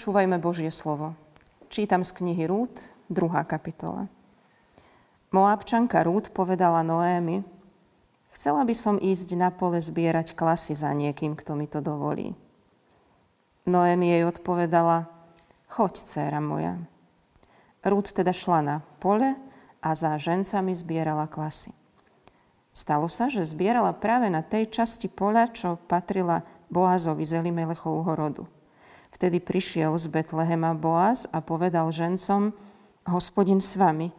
Počúvajme Božie slovo. Čítam z knihy Rút, druhá kapitola. Moabčanka Rút povedala Noémi, chcela by som ísť na pole zbierať klasy za niekým, kto mi to dovolí. Noémi jej odpovedala, choď, dcéra moja. Rút teda šla na pole a za žencami zbierala klasy. Stalo sa, že zbierala práve na tej časti poľa, čo patrila Boazovi z Elimelechovho rodu. Vtedy prišiel z Betlehema Boaz a povedal žencom, hospodin s vami.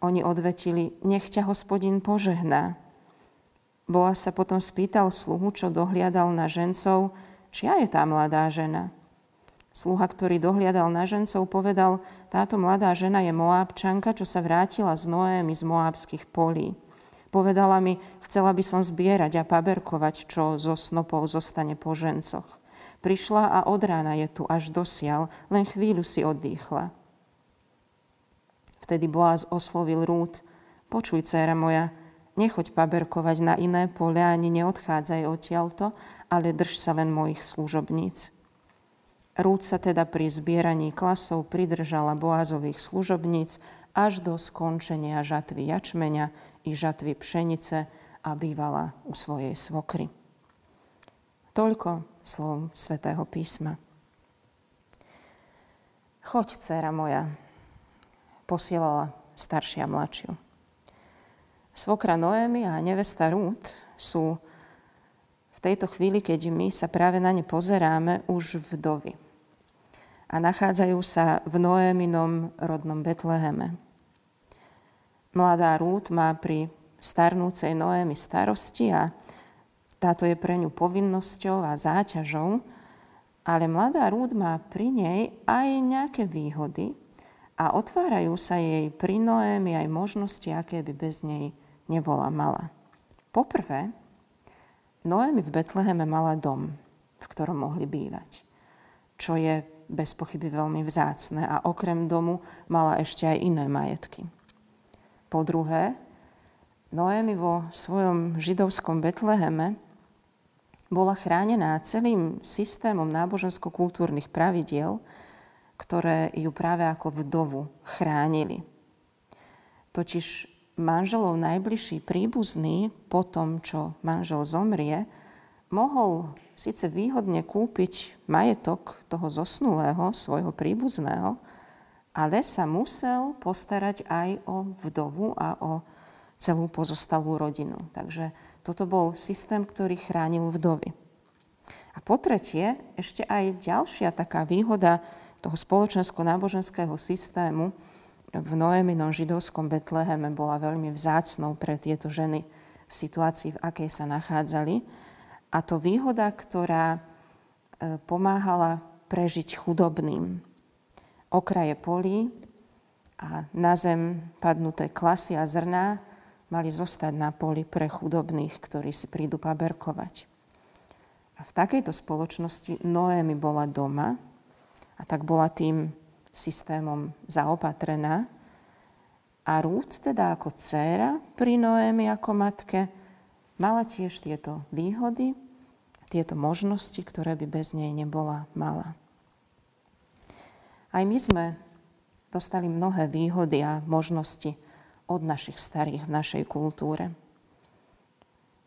Oni odvetili, nech ťa hospodin požehná. Boaz sa potom spýtal sluhu, čo dohliadal na žencov, čia je tá mladá žena. Sluha, ktorý dohliadal na žencov, povedal, táto mladá žena je Moábčanka, čo sa vrátila z Noémy z Moábských polí. Povedala mi, chcela by som zbierať a paberkovať, čo zo snopov zostane po žencoch. Prišla a od rána je tu až dosial, len chvíľu si oddychla. Vtedy Boaz oslovil Rút, počuj, dcera moja, nechoď paberkovať na iné pole ani neodchádzaj odtiaľto, ale drž sa len mojich služobníc. Rút sa teda pri zbieraní klasov pridržala Boazových služobníc až do skončenia žatvy jačmeňa i žatvy pšenice a bývala u svojej svokry. Toľko slov svätého písma. Choď, dcera moja, posielala staršia mladšiu. Svokra Noémy a nevesta Rút sú v tejto chvíli, keď my sa práve na ne pozeráme, už vdovy. A nachádzajú sa v Noéminom rodnom Betleheme. Mladá Rút má pri starnúcej Noémy starosti a táto je pre ňu povinnosťou a záťažou, ale mladá Rúd má pri nej aj nejaké výhody a otvárajú sa jej pri Noémi aj možnosti, aké by bez nej nebola mala. Poprvé, Noémi v Betleheme mala dom, v ktorom mohli bývať, čo je bez pochyby veľmi vzácne a okrem domu mala ešte aj iné majetky. Po druhé, Noémi vo svojom židovskom Betleheme bola chránená celým systémom nábožensko-kultúrnych pravidiel, ktoré ju práve ako vdovu chránili. Totiž manželov najbližší príbuzný po tom, čo manžel zomrie, mohol síce výhodne kúpiť majetok toho zosnulého, svojho príbuzného, ale sa musel postarať aj o vdovu a o celú pozostalú rodinu. Takže toto bol systém, ktorý chránil vdovy. A po tretie, ešte aj ďalšia taká výhoda toho spoločensko-náboženského systému v Noéminom židovskom Betleheme bola veľmi vzácnou pre tieto ženy v situácii, v akej sa nachádzali. A to výhoda, ktorá e, pomáhala prežiť chudobným. Okraje polí a na zem padnuté klasy a zrná mali zostať na poli pre chudobných, ktorí si prídu paberkovať. A v takejto spoločnosti Noémi bola doma a tak bola tým systémom zaopatrená. A Rút, teda ako dcéra pri Noémi ako matke, mala tiež tieto výhody, tieto možnosti, ktoré by bez nej nebola mala. Aj my sme dostali mnohé výhody a možnosti od našich starých v našej kultúre.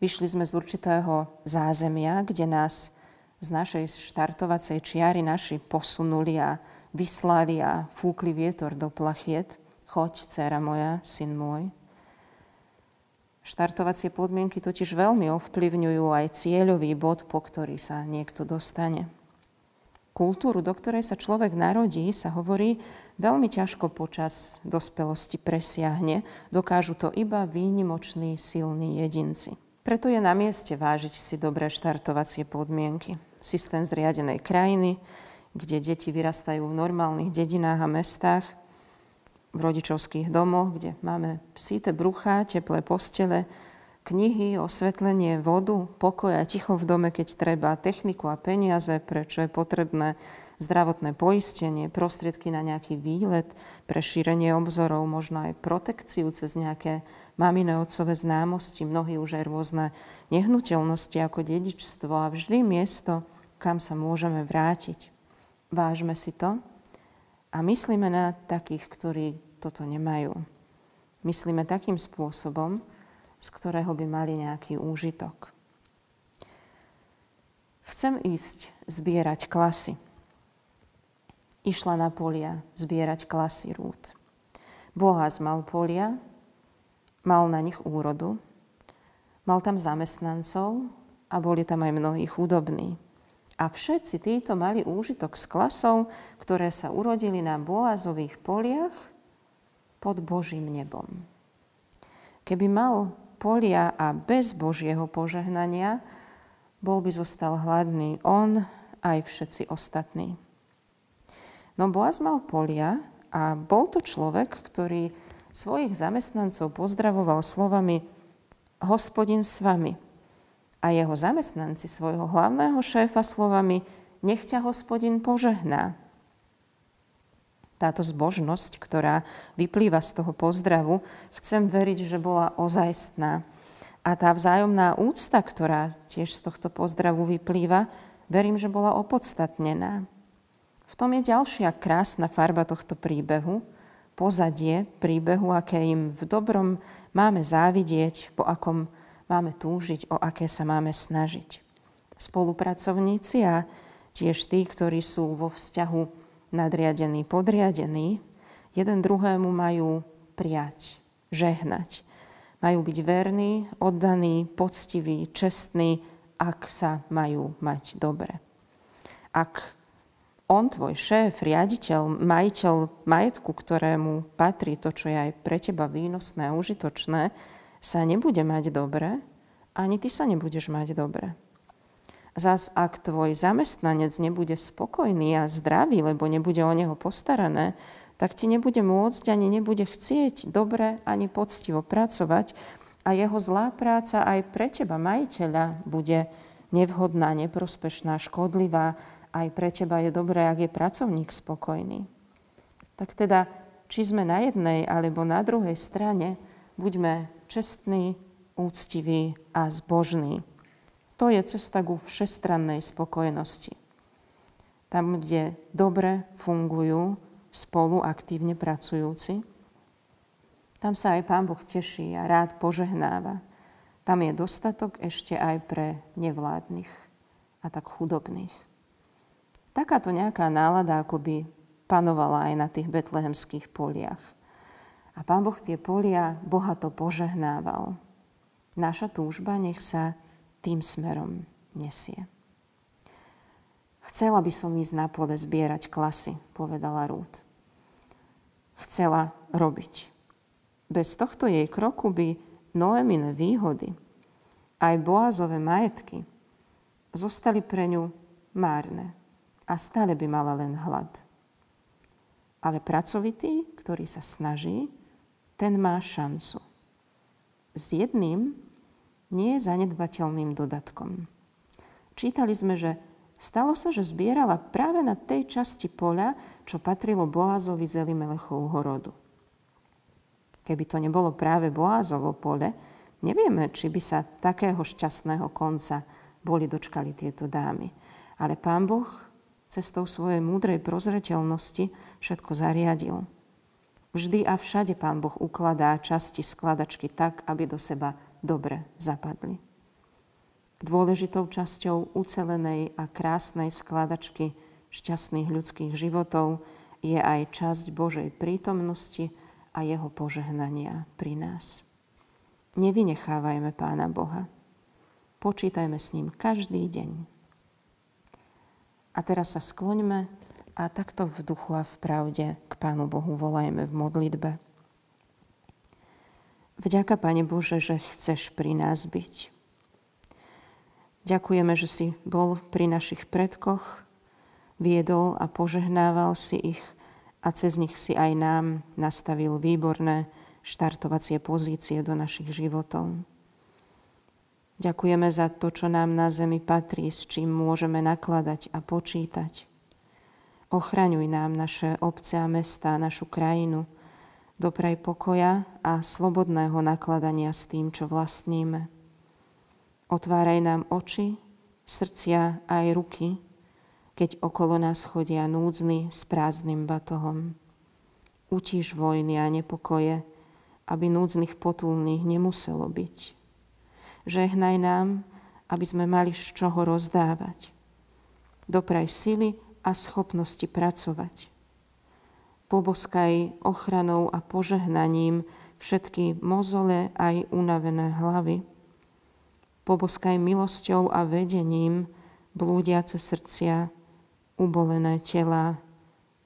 Vyšli sme z určitého zázemia, kde nás z našej štartovacej čiary naši posunuli a vyslali a fúkli vietor do plachiet. Choď, dcera moja, syn môj. Štartovacie podmienky totiž veľmi ovplyvňujú aj cieľový bod, po ktorý sa niekto dostane kultúru, do ktorej sa človek narodí, sa hovorí, veľmi ťažko počas dospelosti presiahne. Dokážu to iba výnimoční, silní jedinci. Preto je na mieste vážiť si dobré štartovacie podmienky. Systém zriadenej krajiny, kde deti vyrastajú v normálnych dedinách a mestách, v rodičovských domoch, kde máme psíte bruchá, teplé postele, knihy, osvetlenie, vodu, pokoj a ticho v dome, keď treba, techniku a peniaze, prečo je potrebné zdravotné poistenie, prostriedky na nejaký výlet, pre šírenie obzorov, možno aj protekciu cez nejaké mamine otcové známosti, mnohí už aj rôzne nehnuteľnosti ako dedičstvo a vždy miesto, kam sa môžeme vrátiť. vážme si to a myslíme na takých, ktorí toto nemajú. Myslíme takým spôsobom, z ktorého by mali nejaký úžitok. Chcem ísť zbierať klasy. Išla na polia zbierať klasy rúd. Boaz mal polia, mal na nich úrodu, mal tam zamestnancov a boli tam aj mnohí chudobní. A všetci títo mali úžitok z klasov, ktoré sa urodili na Boazových poliach pod Božím nebom. Keby mal polia a bez Božieho požehnania, bol by zostal hladný on aj všetci ostatní. No Boaz mal polia a bol to človek, ktorý svojich zamestnancov pozdravoval slovami Hospodin s vami – a jeho zamestnanci svojho hlavného šéfa slovami nech ťa hospodin požehná. Táto zbožnosť, ktorá vyplýva z toho pozdravu, chcem veriť, že bola ozajstná. A tá vzájomná úcta, ktorá tiež z tohto pozdravu vyplýva, verím, že bola opodstatnená. V tom je ďalšia krásna farba tohto príbehu, pozadie príbehu, aké im v dobrom máme závidieť, po akom máme túžiť, o aké sa máme snažiť. Spolupracovníci a tiež tí, ktorí sú vo vzťahu nadriadený, podriadený, jeden druhému majú prijať, žehnať. Majú byť verní, oddaní, poctiví, čestní, ak sa majú mať dobre. Ak on, tvoj šéf, riaditeľ, majiteľ majetku, ktorému patrí to, čo je aj pre teba výnosné a užitočné, sa nebude mať dobre, ani ty sa nebudeš mať dobre. Zas ak tvoj zamestnanec nebude spokojný a zdravý, lebo nebude o neho postarané, tak ti nebude môcť ani nebude chcieť dobre ani poctivo pracovať a jeho zlá práca aj pre teba, majiteľa, bude nevhodná, neprospešná, škodlivá. Aj pre teba je dobré, ak je pracovník spokojný. Tak teda, či sme na jednej alebo na druhej strane, buďme čestný, úctivý a zbožný. To je cesta ku všestrannej spokojnosti. Tam, kde dobre fungujú spolu aktívne pracujúci, tam sa aj Pán Boh teší a rád požehnáva. Tam je dostatok ešte aj pre nevládnych a tak chudobných. Takáto nejaká nálada akoby panovala aj na tých betlehemských poliach – a Pán Boh tie polia bohato požehnával. Naša túžba nech sa tým smerom nesie. Chcela by som ísť na pole zbierať klasy, povedala Rút. Chcela robiť. Bez tohto jej kroku by Noemine výhody, aj Boazové majetky, zostali pre ňu márne a stále by mala len hlad. Ale pracovitý, ktorý sa snaží, ten má šancu. S jedným nie zanedbateľným dodatkom. Čítali sme, že stalo sa, že zbierala práve na tej časti poľa, čo patrilo Boazovi z Elimelechovho rodu. Keby to nebolo práve Boazovo pole, nevieme, či by sa takého šťastného konca boli dočkali tieto dámy. Ale pán Boh cestou svojej múdrej prozreteľnosti všetko zariadil. Vždy a všade Pán Boh ukladá časti skladačky tak, aby do seba dobre zapadli. Dôležitou časťou ucelenej a krásnej skladačky šťastných ľudských životov je aj časť Božej prítomnosti a jeho požehnania pri nás. Nevynechávajme Pána Boha. Počítajme s ním každý deň. A teraz sa skloňme a takto v duchu a v pravde k Pánu Bohu volajme v modlitbe. Vďaka, Pane Bože, že chceš pri nás byť. Ďakujeme, že si bol pri našich predkoch, viedol a požehnával si ich a cez nich si aj nám nastavil výborné štartovacie pozície do našich životov. Ďakujeme za to, čo nám na zemi patrí, s čím môžeme nakladať a počítať. Ochraňuj nám naše obce a mesta, našu krajinu. Dopraj pokoja a slobodného nakladania s tým, čo vlastníme. Otváraj nám oči, srdcia aj ruky, keď okolo nás chodia núdzni s prázdnym batohom. Utíš vojny a nepokoje, aby núdznych potulných nemuselo byť. Žehnaj nám, aby sme mali z čoho rozdávať. Dopraj sily a schopnosti pracovať. Poboskaj ochranou a požehnaním všetky mozole aj unavené hlavy. Poboskaj milosťou a vedením blúdiace srdcia, ubolené tela,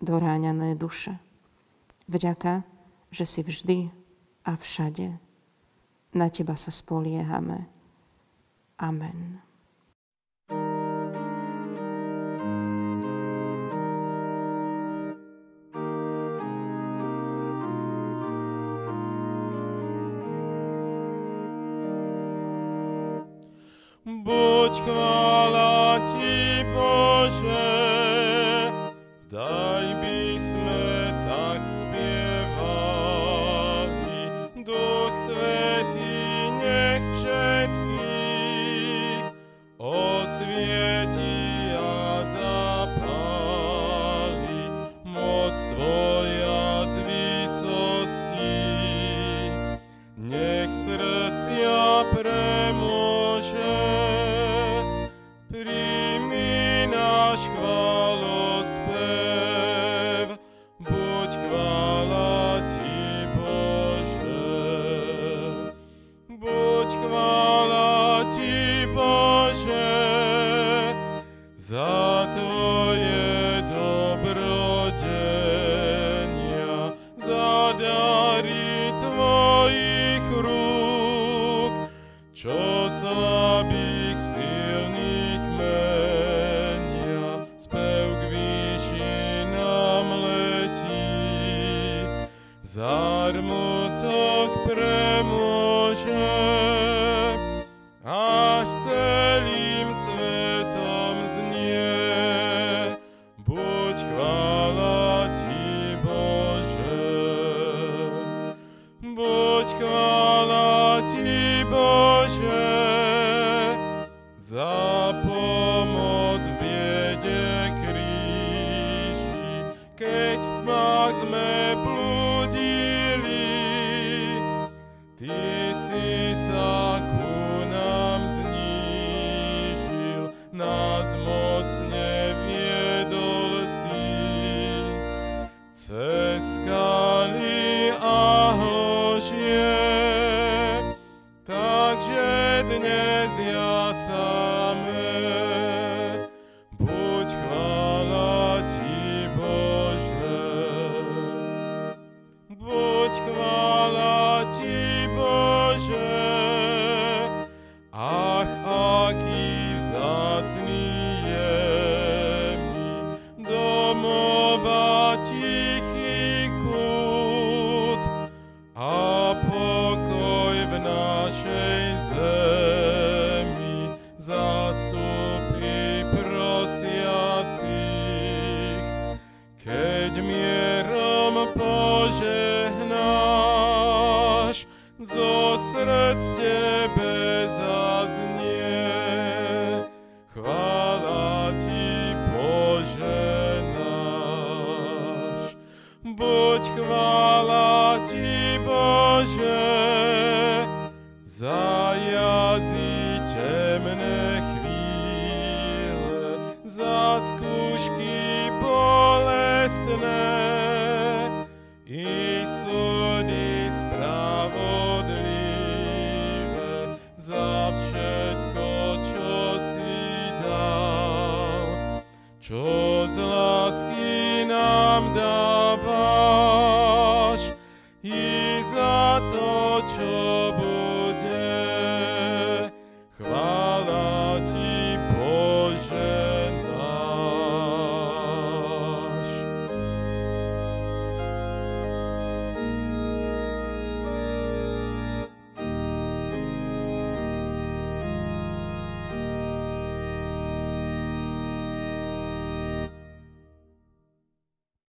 doráňané duše. Vďaka, že si vždy a všade. Na Teba sa spoliehame. Amen. Christmas. Zarmutok premôže, až celým svetom znie. Buď chvála Ti, Bože. Buď chvála Ti, Bože, za Bože, za jazy temné chvíle, za skúšky bolestné